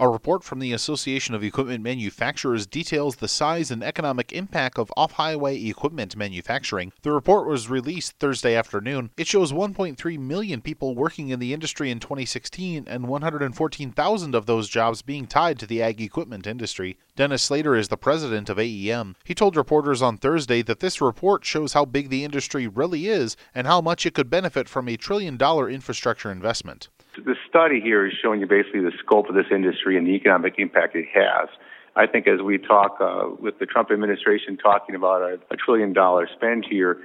A report from the Association of Equipment Manufacturers details the size and economic impact of off highway equipment manufacturing. The report was released Thursday afternoon. It shows 1.3 million people working in the industry in 2016 and 114,000 of those jobs being tied to the ag equipment industry. Dennis Slater is the president of AEM. He told reporters on Thursday that this report shows how big the industry really is and how much it could benefit from a trillion dollar infrastructure investment the study here is showing you basically the scope of this industry and the economic impact it has. I think as we talk uh, with the Trump administration talking about a, a trillion dollar spend here,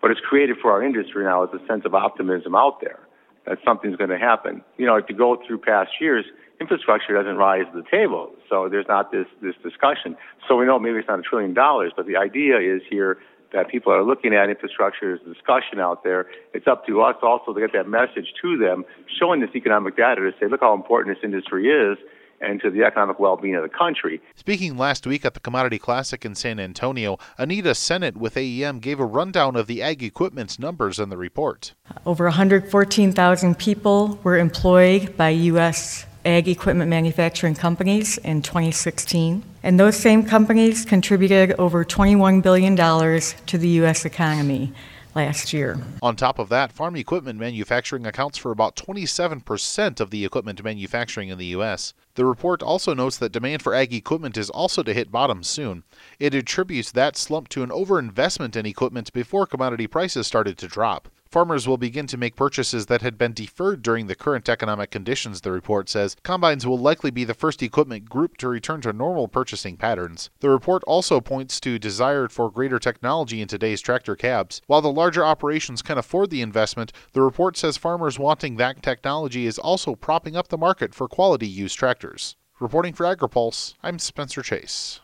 what it's created for our industry now is a sense of optimism out there that something's going to happen. You know, to go through past years, infrastructure doesn't rise to the table, so there's not this this discussion. So we know maybe it's not a trillion dollars, but the idea is here that people are looking at infrastructure as a discussion out there. It's up to us also to get that message to them, showing this economic data to say, look how important this industry is and to the economic well-being of the country. Speaking last week at the Commodity Classic in San Antonio, Anita Sennett with AEM gave a rundown of the ag equipment's numbers in the report. Over 114,000 people were employed by U.S ag equipment manufacturing companies in 2016, and those same companies contributed over $21 billion to the U.S. economy last year. On top of that, farm equipment manufacturing accounts for about 27% of the equipment manufacturing in the U.S. The report also notes that demand for ag equipment is also to hit bottom soon. It attributes that slump to an overinvestment in equipment before commodity prices started to drop. Farmers will begin to make purchases that had been deferred during the current economic conditions, the report says. Combines will likely be the first equipment group to return to normal purchasing patterns. The report also points to desire for greater technology in today's tractor cabs. While the larger operations can afford the investment, the report says farmers wanting that technology is also propping up the market for quality used tractors. Reporting for AgriPulse, I'm Spencer Chase.